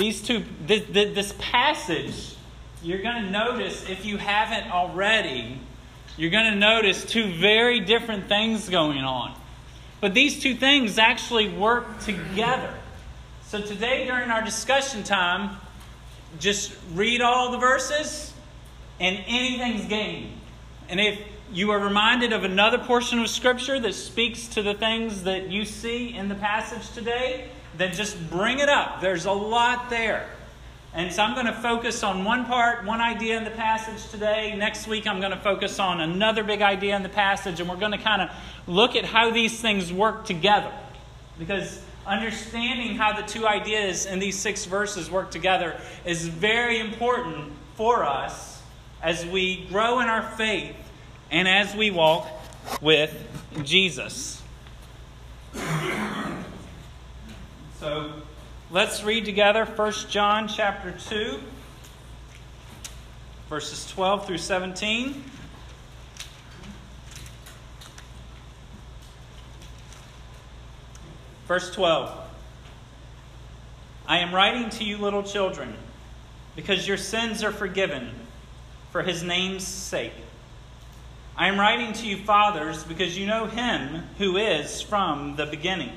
these two, this, this passage, you're going to notice, if you haven't already, you're going to notice two very different things going on. But these two things actually work together. So today, during our discussion time, just read all the verses and anything's gained. And if you are reminded of another portion of Scripture that speaks to the things that you see in the passage today, then just bring it up. There's a lot there. And so I'm going to focus on one part, one idea in the passage today. Next week, I'm going to focus on another big idea in the passage, and we're going to kind of look at how these things work together. Because understanding how the two ideas in these six verses work together is very important for us as we grow in our faith and as we walk with Jesus. So let's read together 1 John chapter 2 verses 12 through 17. Verse 12 I am writing to you, little children, because your sins are forgiven for his name's sake. I am writing to you, fathers, because you know him who is from the beginning.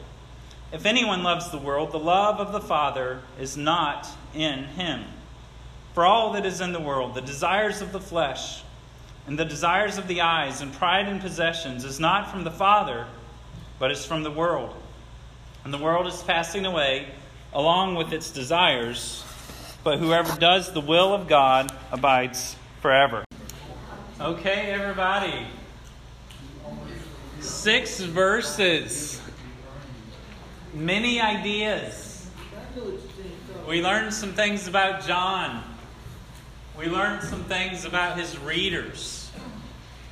If anyone loves the world, the love of the Father is not in him. For all that is in the world, the desires of the flesh, and the desires of the eyes, and pride in possessions, is not from the Father, but is from the world. And the world is passing away along with its desires, but whoever does the will of God abides forever. Okay, everybody. Six verses, many ideas. We learned some things about John. We learned some things about his readers.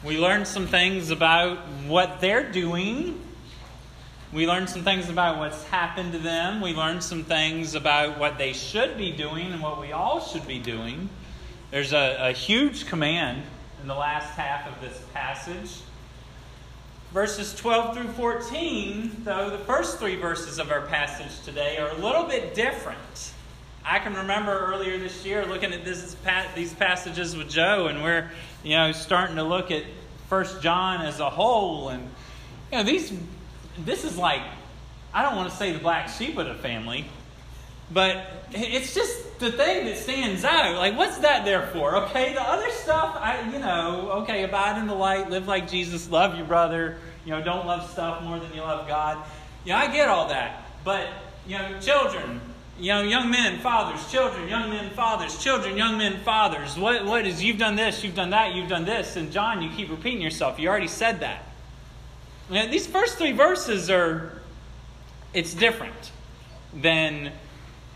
We learned some things about what they're doing. We learned some things about what's happened to them. We learned some things about what they should be doing and what we all should be doing. There's a, a huge command in the last half of this passage. Verses 12 through 14, though, the first three verses of our passage today are a little bit different. I can remember earlier this year looking at this, these passages with Joe, and we're you know starting to look at First John as a whole, and you know these. This is like I don't want to say the black sheep of the family, but it's just the thing that stands out. Like, what's that there for? Okay, the other stuff, I, you know, okay, abide in the light, live like Jesus, love your brother, you know, don't love stuff more than you love God. Yeah, I get all that. But, you know, children, you know, young men, fathers, children, young men, fathers, children, young men, fathers. What, what is, you've done this, you've done that, you've done this. And John, you keep repeating yourself. You already said that. These first three verses are, it's different than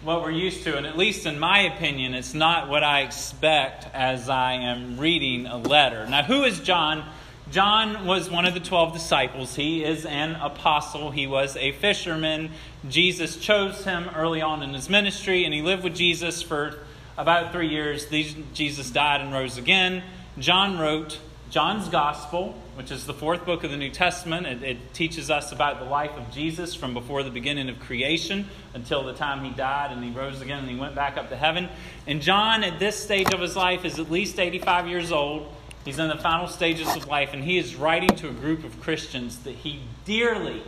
what we're used to, and at least in my opinion, it's not what I expect as I am reading a letter. Now, who is John? John was one of the 12 disciples. He is an apostle. He was a fisherman. Jesus chose him early on in his ministry, and he lived with Jesus for about three years. Jesus died and rose again. John wrote John's Gospel, which is the fourth book of the New Testament. It, it, teaches us about the life of Jesus from before the beginning of creation until the time he died and he rose again and he went back up to heaven. And John, at this stage of his life, is at least 85 years old. He's in the final stages of life, and he is writing to a group of Christians that he dearly,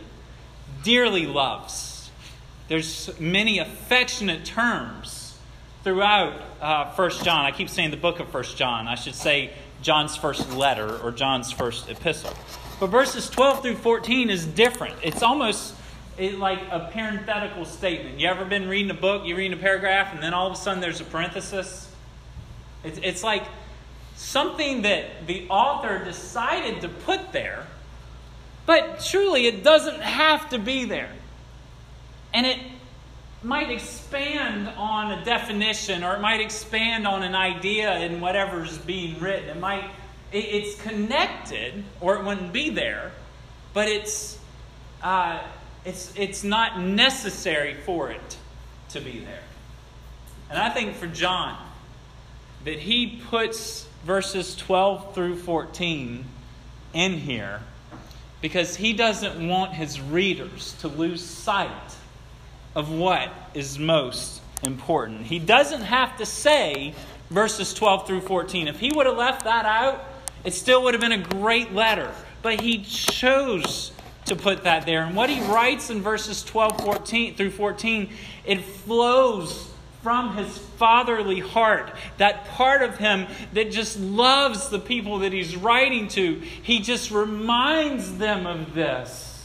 dearly loves. There's many affectionate terms throughout uh, 1 John. I keep saying the book of 1 John. I should say John's first letter or John's first epistle. But verses 12 through 14 is different. It's almost like a parenthetical statement. You ever been reading a book, you read a paragraph, and then all of a sudden there's a parenthesis? It's, it's like something that the author decided to put there, but truly it doesn't have to be there. And it might expand on a definition or it might expand on an idea in whatever's being written. It might it, it's connected or it wouldn't be there, but it's uh, it's it's not necessary for it to be there. And I think for John that he puts verses 12 through 14 in here because he doesn't want his readers to lose sight of what is most important. He doesn't have to say verses 12 through 14. If he would have left that out, it still would have been a great letter. But he chose to put that there. And what he writes in verses 12 14 through 14, it flows from his fatherly heart, that part of him that just loves the people that he's writing to. He just reminds them of this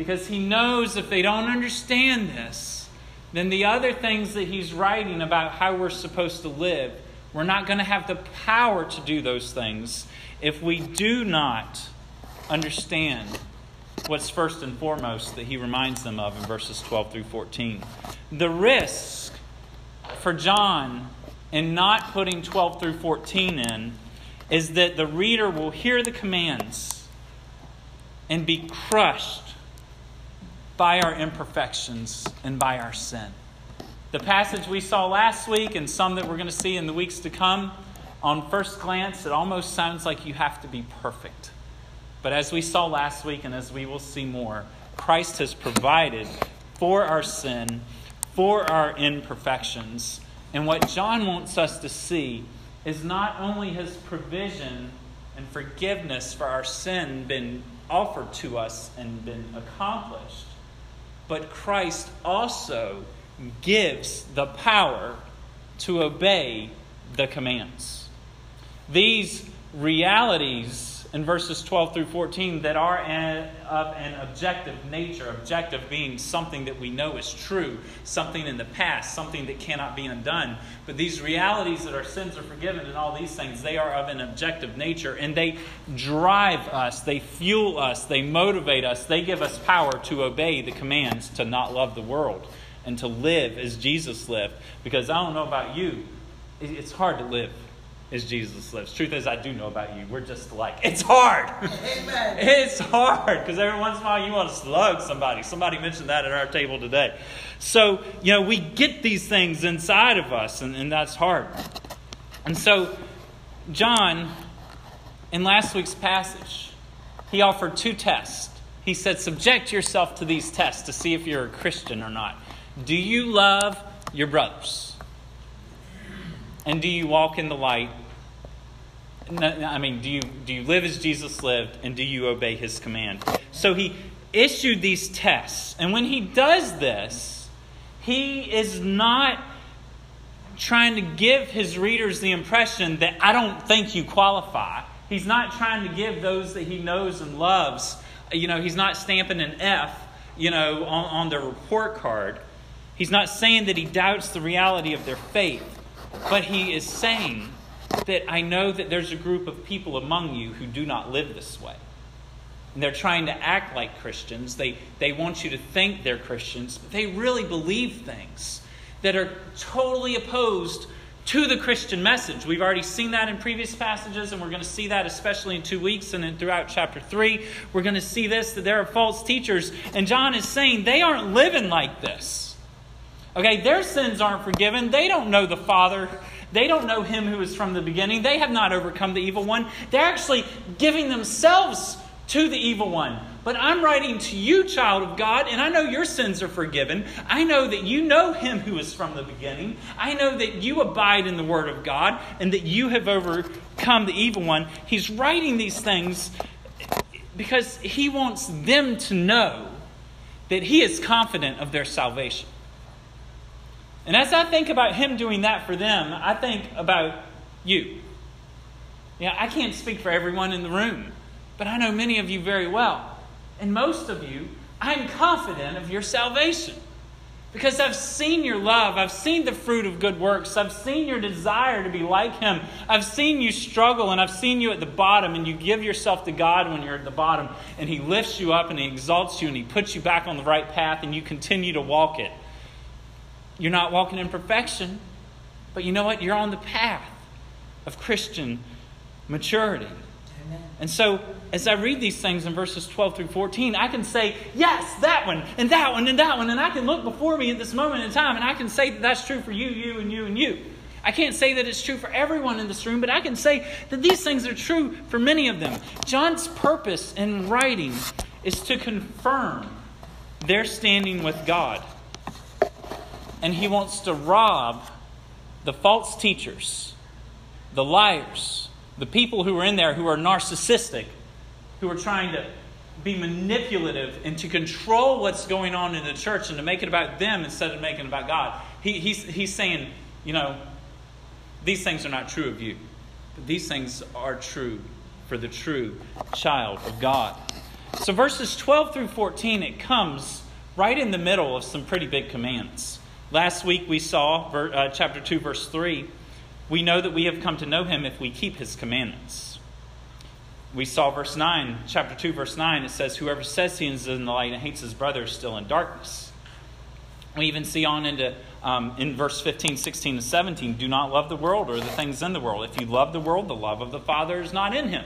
because he knows if they don't understand this, then the other things that he's writing about how we're supposed to live, we're not going to have the power to do those things if we do not understand what's first and foremost that he reminds them of in verses 12 through 14. The risk for John in not putting 12 through 14 in is that the reader will hear the commands and be crushed by our imperfections and by our sin. The passage we saw last week and some that we're going to see in the weeks to come, on first glance, it almost sounds like you have to be perfect. But as we saw last week and as we will see more, Christ has provided for our sin, for our imperfections. And what John wants us to see is not only his provision and forgiveness for our sin been offered to us and been accomplished, but Christ also gives the power to obey the commands. These realities in verses 12 through 14 that are of an objective nature. Objective being something that we know is true, something in the past, something that cannot be undone. But these realities that our sins are forgiven and all these things, they are of an objective nature and they drive us, they fuel us, they motivate us, they give us power to obey the commands to not love the world and to live as Jesus lived. Because I don't know about you, it's hard to live as Jesus lives. Truth is, I do know about you. We're just like, it's hard. Amen. it's hard because every once in a while you want to slug somebody. Somebody mentioned that at our table today. So, you know, we get these things inside of us, and, and that's hard. And so, John, in last week's passage, he offered two tests. He said, Subject yourself to these tests to see if you're a Christian or not. Do you love your brothers? And do you walk in the light I mean, do you, do you live as Jesus lived and do you obey his command? So he issued these tests. And when he does this, he is not trying to give his readers the impression that I don't think you qualify. He's not trying to give those that he knows and loves, you know, he's not stamping an F, you know, on, on their report card. He's not saying that he doubts the reality of their faith, but he is saying that I know that there's a group of people among you who do not live this way. And they're trying to act like Christians. They, they want you to think they're Christians, but they really believe things that are totally opposed to the Christian message. We've already seen that in previous passages, and we're going to see that especially in two weeks and then throughout chapter 3. We're going to see this that there are false teachers, and John is saying they aren't living like this. Okay, their sins aren't forgiven. They don't know the Father they don't know him who is from the beginning. They have not overcome the evil one. They're actually giving themselves to the evil one. But I'm writing to you, child of God, and I know your sins are forgiven. I know that you know him who is from the beginning. I know that you abide in the word of God and that you have overcome the evil one. He's writing these things because he wants them to know that he is confident of their salvation. And as I think about him doing that for them, I think about you. Yeah, I can't speak for everyone in the room, but I know many of you very well. And most of you, I'm confident of your salvation. Because I've seen your love. I've seen the fruit of good works. I've seen your desire to be like Him. I've seen you struggle and I've seen you at the bottom and you give yourself to God when you're at the bottom and He lifts you up and He exalts you and He puts you back on the right path and you continue to walk it. You're not walking in perfection, but you know what? You're on the path of Christian maturity. Amen. And so, as I read these things in verses 12 through 14, I can say, yes, that one, and that one, and that one. And I can look before me at this moment in time, and I can say that that's true for you, you, and you, and you. I can't say that it's true for everyone in this room, but I can say that these things are true for many of them. John's purpose in writing is to confirm their standing with God. And he wants to rob the false teachers, the liars, the people who are in there who are narcissistic, who are trying to be manipulative and to control what's going on in the church and to make it about them instead of making it about God. He, he's, he's saying, you know, these things are not true of you, but these things are true for the true child of God. So, verses 12 through 14, it comes right in the middle of some pretty big commands. Last week we saw uh, chapter 2, verse 3. We know that we have come to know him if we keep his commandments. We saw verse 9, chapter 2, verse 9. It says, Whoever says he is in the light and hates his brother is still in darkness. We even see on into um, in verse 15, 16, and 17 do not love the world or the things in the world. If you love the world, the love of the Father is not in him.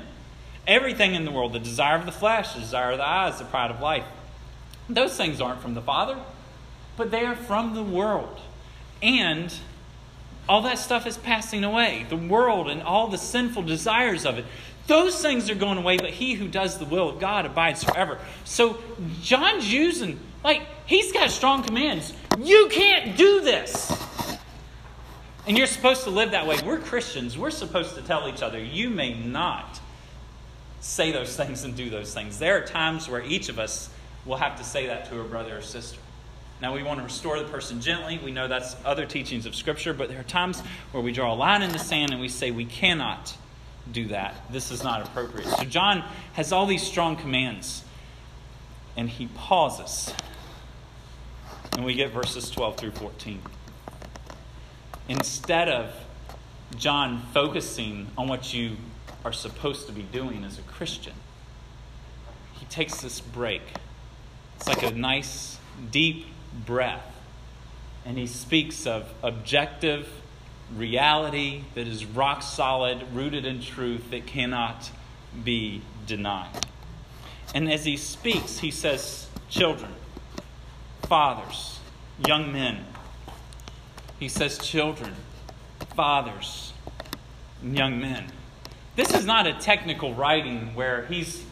Everything in the world, the desire of the flesh, the desire of the eyes, the pride of life, those things aren't from the Father, but they are from the world. And all that stuff is passing away. The world and all the sinful desires of it. Those things are going away, but he who does the will of God abides forever. So John's using, like, he's got strong commands. You can't do this. And you're supposed to live that way. We're Christians. We're supposed to tell each other, you may not say those things and do those things. There are times where each of us will have to say that to a brother or sister. Now, we want to restore the person gently. We know that's other teachings of Scripture, but there are times where we draw a line in the sand and we say we cannot do that. This is not appropriate. So, John has all these strong commands, and he pauses. And we get verses 12 through 14. Instead of John focusing on what you are supposed to be doing as a Christian, he takes this break. It's like a nice, deep breath. And he speaks of objective reality that is rock solid, rooted in truth, that cannot be denied. And as he speaks, he says, Children, fathers, young men. He says, Children, fathers, young men. This is not a technical writing where he's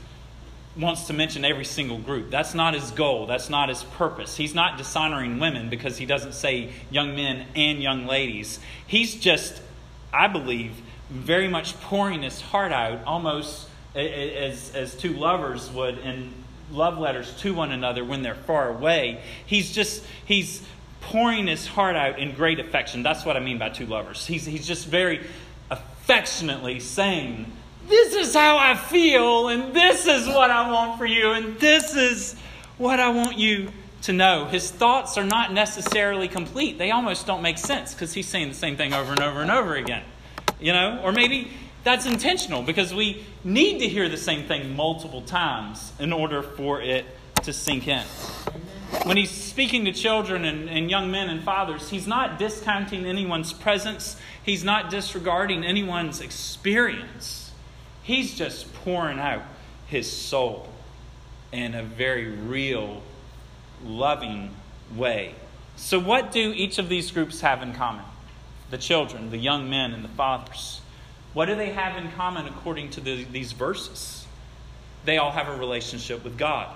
wants to mention every single group. That's not his goal. That's not his purpose. He's not dishonoring women because he doesn't say young men and young ladies. He's just, I believe, very much pouring his heart out, almost as, as two lovers would in love letters to one another when they're far away. He's just, he's pouring his heart out in great affection. That's what I mean by two lovers. He's, he's just very affectionately saying, this is how I feel, and this is what I want for you, and this is what I want you to know. His thoughts are not necessarily complete. They almost don't make sense because he's saying the same thing over and over and over again. You know, or maybe that's intentional because we need to hear the same thing multiple times in order for it to sink in. When he's speaking to children and, and young men and fathers, he's not discounting anyone's presence, he's not disregarding anyone's experience. He's just pouring out his soul in a very real, loving way. So, what do each of these groups have in common? The children, the young men, and the fathers. What do they have in common according to the, these verses? They all have a relationship with God.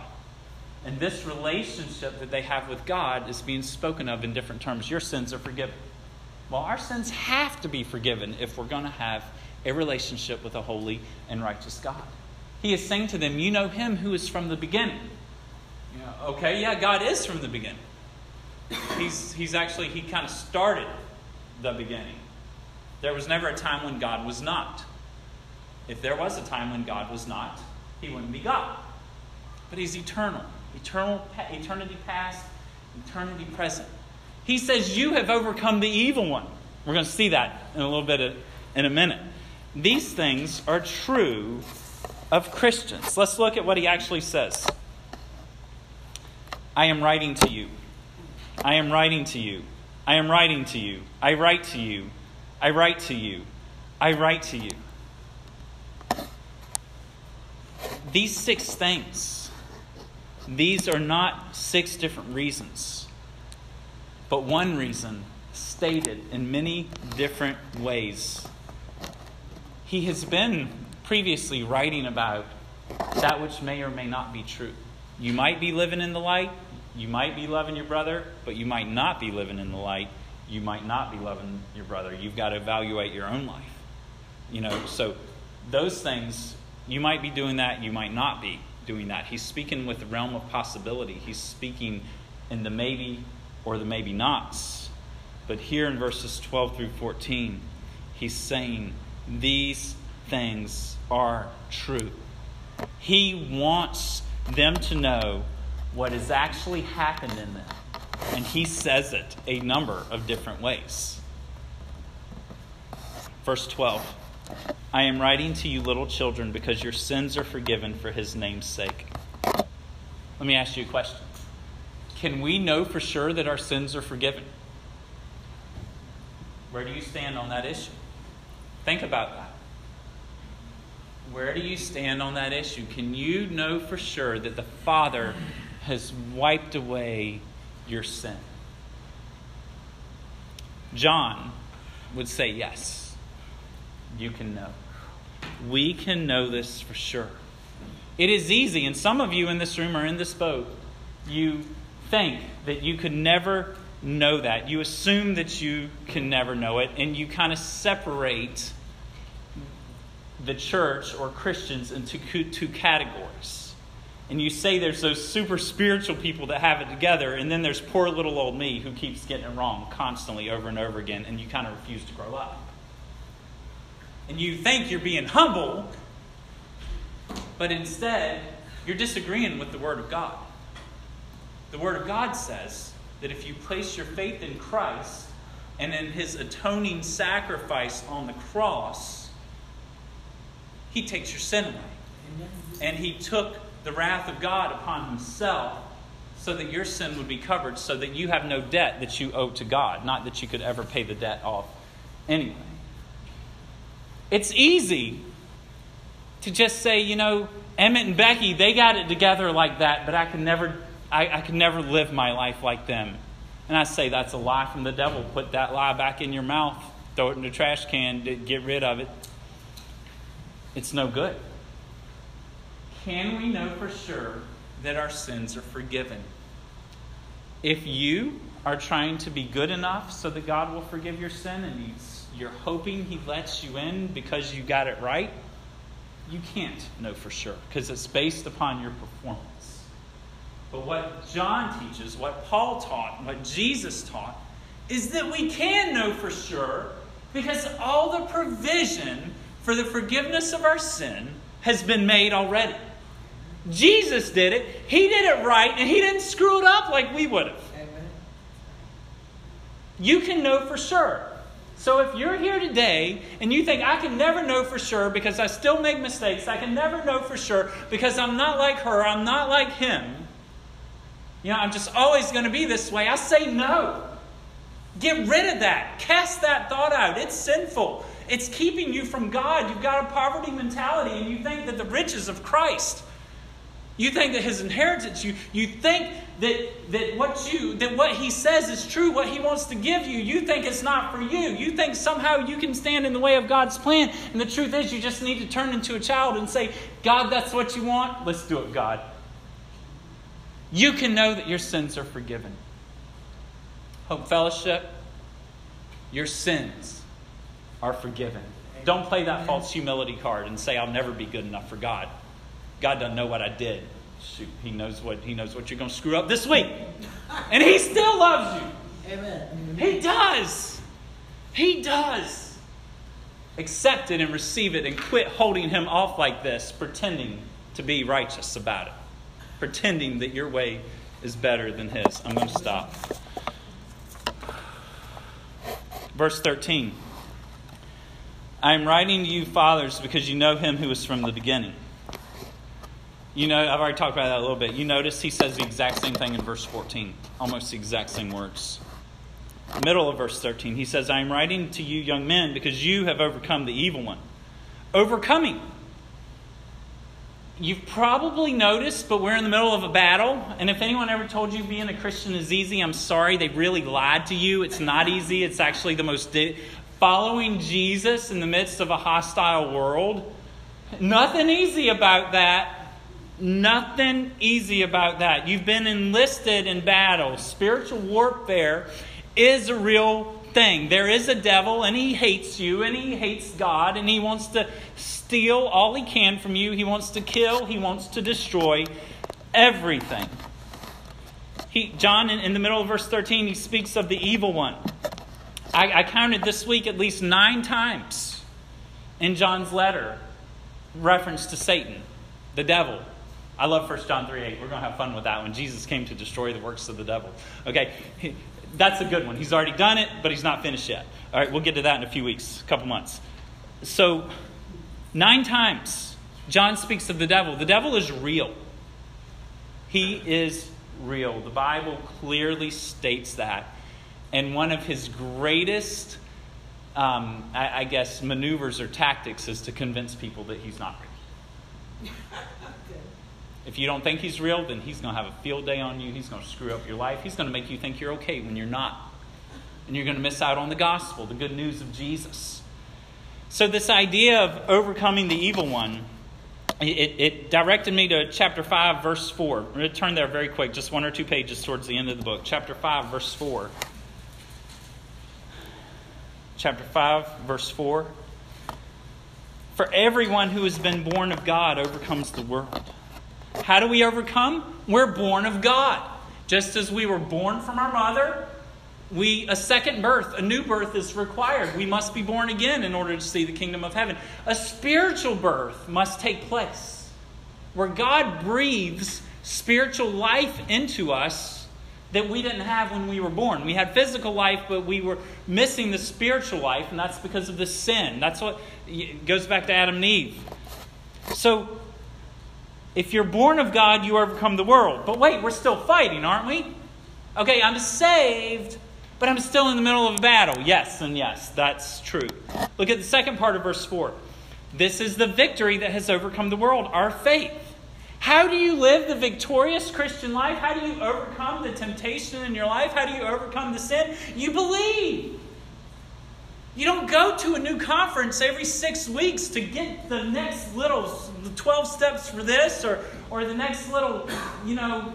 And this relationship that they have with God is being spoken of in different terms. Your sins are forgiven. Well, our sins have to be forgiven if we're going to have a relationship with a holy and righteous God. He is saying to them, You know him who is from the beginning. Okay, yeah, God is from the beginning. He's, he's actually, he kind of started the beginning. There was never a time when God was not. If there was a time when God was not, he wouldn't be God. But he's eternal. Eternal, eternity past, eternity present. He says, You have overcome the evil one. We're going to see that in a little bit of, in a minute. These things are true of Christians. Let's look at what he actually says. I am writing to you. I am writing to you. I am writing to you. I write to you. I write to you. I write to you. These six things, these are not six different reasons, but one reason stated in many different ways. He has been previously writing about that which may or may not be true. You might be living in the light, you might be loving your brother, but you might not be living in the light. You might not be loving your brother. You've got to evaluate your own life. You know, so those things, you might be doing that, you might not be doing that. He's speaking with the realm of possibility. He's speaking in the maybe or the maybe nots. But here in verses 12 through 14, he's saying these things are true. He wants them to know what has actually happened in them. And he says it a number of different ways. Verse 12 I am writing to you, little children, because your sins are forgiven for his name's sake. Let me ask you a question Can we know for sure that our sins are forgiven? Where do you stand on that issue? Think about that. Where do you stand on that issue? Can you know for sure that the Father has wiped away your sin? John would say yes. You can know. We can know this for sure. It is easy, and some of you in this room are in this boat. You think that you could never know that. You assume that you can never know it, and you kind of separate the church or Christians into two categories. And you say there's those super spiritual people that have it together, and then there's poor little old me who keeps getting it wrong constantly over and over again, and you kind of refuse to grow up. And you think you're being humble, but instead, you're disagreeing with the Word of God. The Word of God says that if you place your faith in Christ and in His atoning sacrifice on the cross, He takes your sin away. And He took the wrath of God upon Himself so that your sin would be covered, so that you have no debt that you owe to God, not that you could ever pay the debt off anyway. It's easy to just say, you know, Emmett and Becky, they got it together like that, but I can never, I, I can never live my life like them. And I say that's a lie from the devil. Put that lie back in your mouth, throw it in the trash can, get rid of it. It's no good. Can we know for sure that our sins are forgiven? If you are trying to be good enough so that God will forgive your sin and you're hoping He lets you in because you got it right, you can't know for sure because it's based upon your performance. But what John teaches, what Paul taught, what Jesus taught, is that we can know for sure because all the provision for the forgiveness of our sin has been made already. Jesus did it, He did it right, and He didn't screw it up like we would have. You can know for sure. So if you're here today and you think, I can never know for sure because I still make mistakes, I can never know for sure because I'm not like her, I'm not like him, you know, I'm just always going to be this way, I say no. Get rid of that. Cast that thought out. It's sinful. It's keeping you from God. You've got a poverty mentality and you think that the riches of Christ you think that his inheritance, you, you think that, that what you that what he says is true, what he wants to give you, you think it's not for you. You think somehow you can stand in the way of God's plan. And the truth is you just need to turn into a child and say, God, that's what you want. Let's do it, God. You can know that your sins are forgiven. Hope Fellowship, your sins are forgiven. Don't play that false humility card and say, I'll never be good enough for God. God doesn't know what I did. Shoot, he knows what he knows what you're going to screw up this week. And he still loves you. Amen. He does. He does. Accept it and receive it and quit holding him off like this, pretending to be righteous about it. Pretending that your way is better than his. I'm going to stop. Verse 13. I am writing to you, fathers, because you know him who is from the beginning. You know, I've already talked about that a little bit. You notice he says the exact same thing in verse 14, almost the exact same words. middle of verse 13. He says, I am writing to you, young men, because you have overcome the evil one. Overcoming. You've probably noticed, but we're in the middle of a battle. And if anyone ever told you being a Christian is easy, I'm sorry. They really lied to you. It's not easy. It's actually the most. Di- Following Jesus in the midst of a hostile world, nothing easy about that. Nothing easy about that. You've been enlisted in battle. Spiritual warfare is a real thing. There is a devil, and he hates you, and he hates God, and he wants to steal all he can from you. He wants to kill, he wants to destroy everything. He, John, in, in the middle of verse 13, he speaks of the evil one. I, I counted this week at least nine times in John's letter reference to Satan, the devil. I love 1 John 3 8. We're going to have fun with that one. Jesus came to destroy the works of the devil. Okay, that's a good one. He's already done it, but he's not finished yet. All right, we'll get to that in a few weeks, a couple months. So, nine times, John speaks of the devil. The devil is real. He is real. The Bible clearly states that. And one of his greatest, um, I, I, guess, maneuvers or tactics is to convince people that he's not real. If you don't think he's real, then he's going to have a field day on you. He's going to screw up your life. He's going to make you think you're okay when you're not. And you're going to miss out on the gospel, the good news of Jesus. So, this idea of overcoming the evil one, it, it directed me to chapter 5, verse 4. I'm going to turn there very quick, just one or two pages towards the end of the book. Chapter 5, verse 4 chapter 5, verse 4. For everyone who has been born of God overcomes the world. How do we overcome? We're born of God. Just as we were born from our mother, we a second birth, a new birth is required. We must be born again in order to see the kingdom of heaven. A spiritual birth must take place where God breathes spiritual life into us that we didn't have when we were born. We had physical life, but we were missing the spiritual life, and that's because of the sin. That's what goes back to Adam and Eve. So, if you're born of God, you overcome the world. But wait, we're still fighting, aren't we? Okay, I'm saved, but I'm still in the middle of a battle. Yes, and yes, that's true. Look at the second part of verse 4. This is the victory that has overcome the world, our faith. How do you live the victorious Christian life? How do you overcome the temptation in your life? How do you overcome the sin? You believe. You don't go to a new conference every six weeks to get the next little 12 steps for this or, or the next little, you know,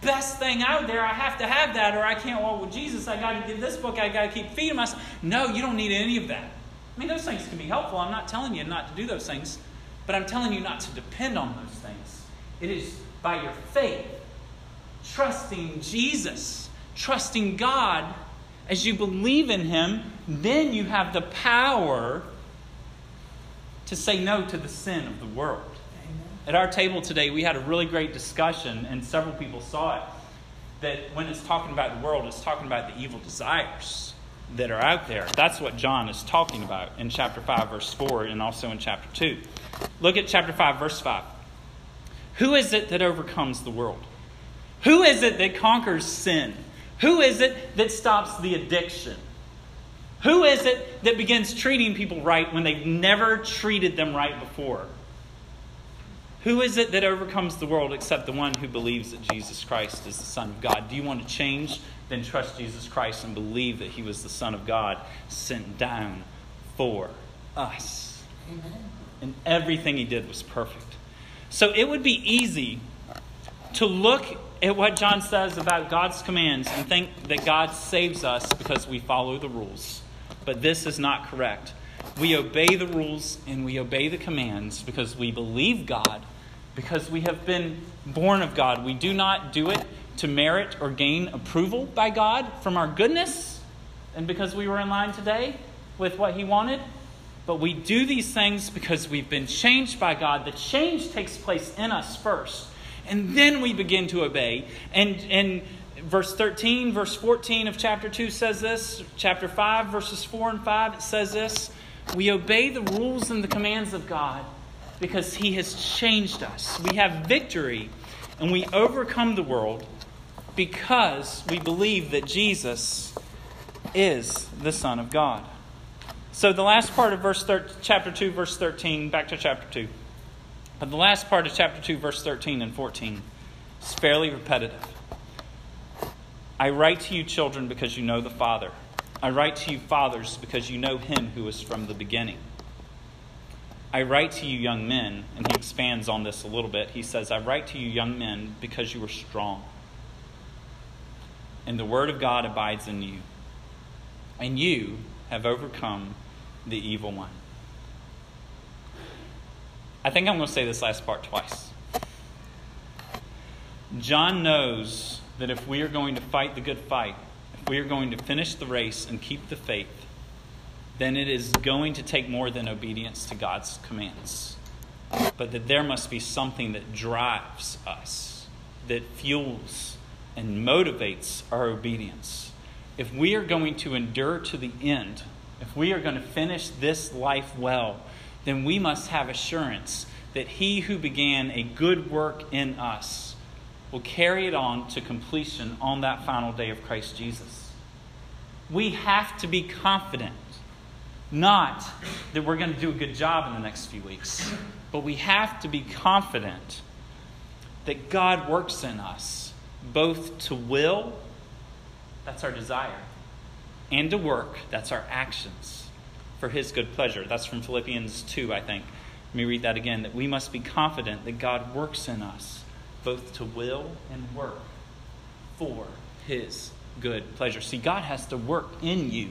best thing out there. I have to have that or I can't walk with Jesus. I got to get this book. I got to keep feeding myself. No, you don't need any of that. I mean, those things can be helpful. I'm not telling you not to do those things, but I'm telling you not to depend on those things. It is by your faith, trusting Jesus, trusting God. As you believe in Him, then you have the power to say no to the sin of the world. Amen. At our table today, we had a really great discussion, and several people saw it. That when it's talking about the world, it's talking about the evil desires that are out there. That's what John is talking about in chapter 5, verse 4, and also in chapter 2. Look at chapter 5, verse 5. Who is it that overcomes the world? Who is it that conquers sin? Who is it that stops the addiction? Who is it that begins treating people right when they've never treated them right before? Who is it that overcomes the world except the one who believes that Jesus Christ is the Son of God? Do you want to change? Then trust Jesus Christ and believe that He was the Son of God sent down for us. Amen. And everything He did was perfect. So it would be easy to look at what John says about God's commands and think that God saves us because we follow the rules. But this is not correct. We obey the rules and we obey the commands because we believe God, because we have been born of God. We do not do it to merit or gain approval by God from our goodness and because we were in line today with what He wanted. But we do these things because we've been changed by God. The change takes place in us first. And then we begin to obey. And, and verse 13, verse 14 of chapter 2 says this. Chapter 5, verses 4 and 5, it says this. We obey the rules and the commands of God because He has changed us. We have victory and we overcome the world because we believe that Jesus is the Son of God. So the last part of verse thir- chapter 2, verse 13, back to chapter 2. But the last part of chapter 2, verse 13 and 14 is fairly repetitive. I write to you, children, because you know the Father. I write to you, fathers, because you know him who is from the beginning. I write to you, young men, and he expands on this a little bit. He says, I write to you, young men, because you are strong. And the word of God abides in you. And you have overcome the evil one. I think I'm going to say this last part twice. John knows that if we are going to fight the good fight, if we are going to finish the race and keep the faith, then it is going to take more than obedience to God's commands. But that there must be something that drives us, that fuels and motivates our obedience. If we are going to endure to the end, if we are going to finish this life well, then we must have assurance that he who began a good work in us will carry it on to completion on that final day of Christ Jesus. We have to be confident, not that we're going to do a good job in the next few weeks, but we have to be confident that God works in us both to will, that's our desire, and to work, that's our actions, for his good pleasure. That's from Philippians 2, I think. Let me read that again that we must be confident that God works in us both to will and work for his good pleasure. See, God has to work in you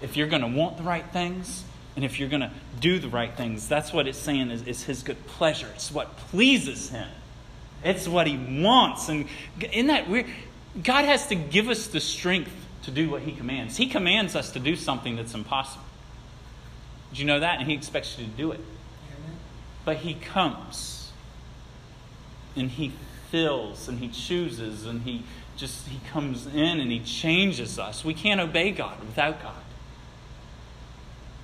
if you're going to want the right things and if you're going to do the right things. That's what it's saying is, is his good pleasure. It's what pleases him. It's what he wants. And in that weird, God has to give us the strength to do what he commands. He commands us to do something that's impossible. Did you know that? And he expects you to do it. But he comes and he fills and he chooses and he just he comes in and he changes us. We can't obey God without God.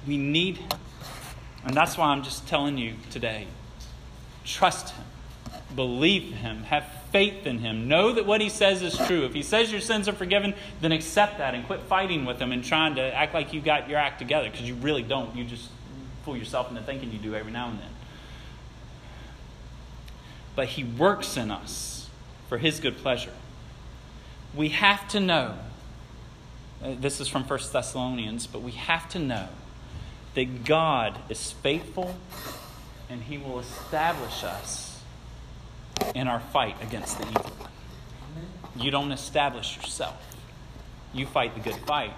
We need him. And that's why I'm just telling you today trust him, believe him, have faith in him. Know that what he says is true. If he says your sins are forgiven, then accept that and quit fighting with him and trying to act like you got your act together because you really don't. You just fool yourself into thinking you do every now and then. But he works in us for his good pleasure. We have to know, uh, this is from 1 Thessalonians, but we have to know that God is faithful and he will establish us in our fight against the evil. You don't establish yourself, you fight the good fight,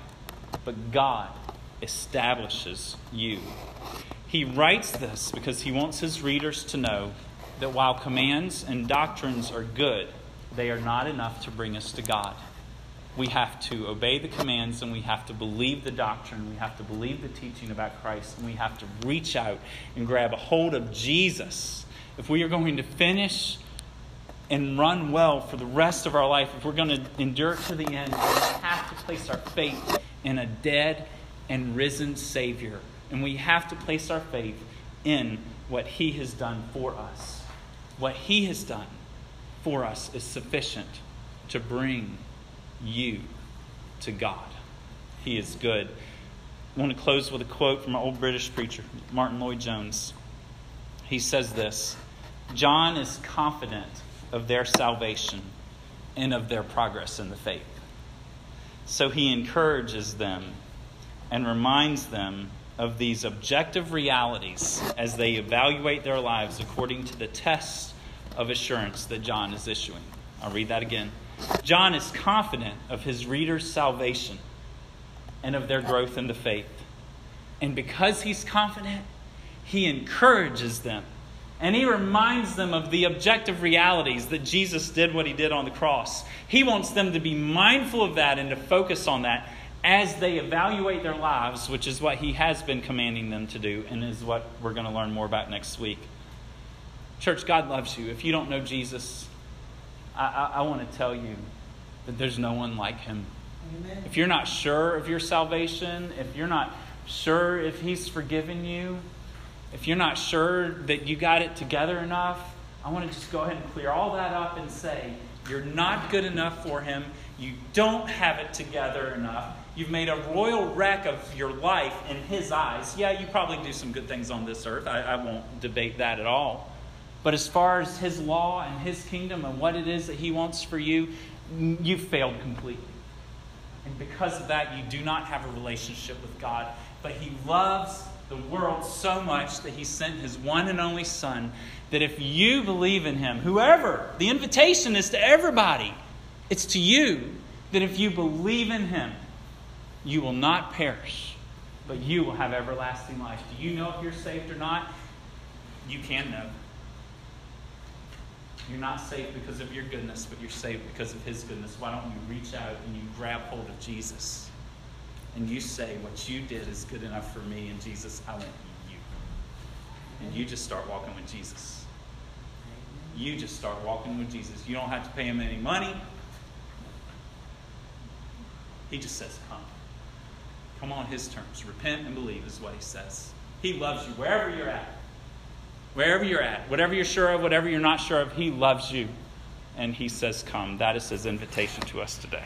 but God establishes you. He writes this because he wants his readers to know that while commands and doctrines are good, they are not enough to bring us to God. We have to obey the commands and we have to believe the doctrine. We have to believe the teaching about Christ and we have to reach out and grab a hold of Jesus. If we are going to finish and run well for the rest of our life, if we're going to endure to the end, we have to place our faith in a dead and risen Savior. And we have to place our faith in what He has done for us. What He has done for us is sufficient to bring you to God. He is good. I want to close with a quote from an old British preacher, Martyn Lloyd-Jones. He says this John is confident of their salvation and of their progress in the faith. So he encourages them and reminds them of these objective realities as they evaluate their lives according to the test of assurance that John is issuing. I'll read that again. John is confident of his readers' salvation and of their growth in the faith. And because he's confident, he encourages them and he reminds them of the objective realities that Jesus did what he did on the cross. He wants them to be mindful of that and to focus on that as they evaluate their lives, which is what he has been commanding them to do and is what we're going to learn more about next week. Church, God loves you. If you don't know Jesus, I, I, I want to tell you that there's no one like him. Amen. If you're not sure of your salvation, if you're not sure if he's forgiven you, if you're not sure that you got it together enough, I want to just go ahead and clear all that up and say, you're not good enough for him. You don't have it together enough. You've made a royal wreck of your life in His eyes. Yeah, you probably do some good things on this earth. I, I won't debate that at all. But as far as His law and His kingdom and what it is that He wants for you, you've failed completely. And because of that, you do not have a relationship with God. But He loves the world so much that He sent His one and only Son. That if you believe in Him, whoever, the invitation is to everybody, it's to you, that if you believe in Him, you will not perish, but you will have everlasting life. Do you know if you're saved or not? You can know. You're not saved because of your goodness, but you're saved because of His goodness. Why don't you reach out and you grab hold of Jesus and you say, What you did is good enough for me, and Jesus, I want you. And you just start walking with Jesus. You just start walking with Jesus. You don't have to pay Him any money. He just says, Come. Come on His terms. Repent and believe is what He says. He loves you wherever you're at. Wherever you're at, whatever you're sure of, whatever you're not sure of, He loves you. And He says, Come. That is His invitation to us today.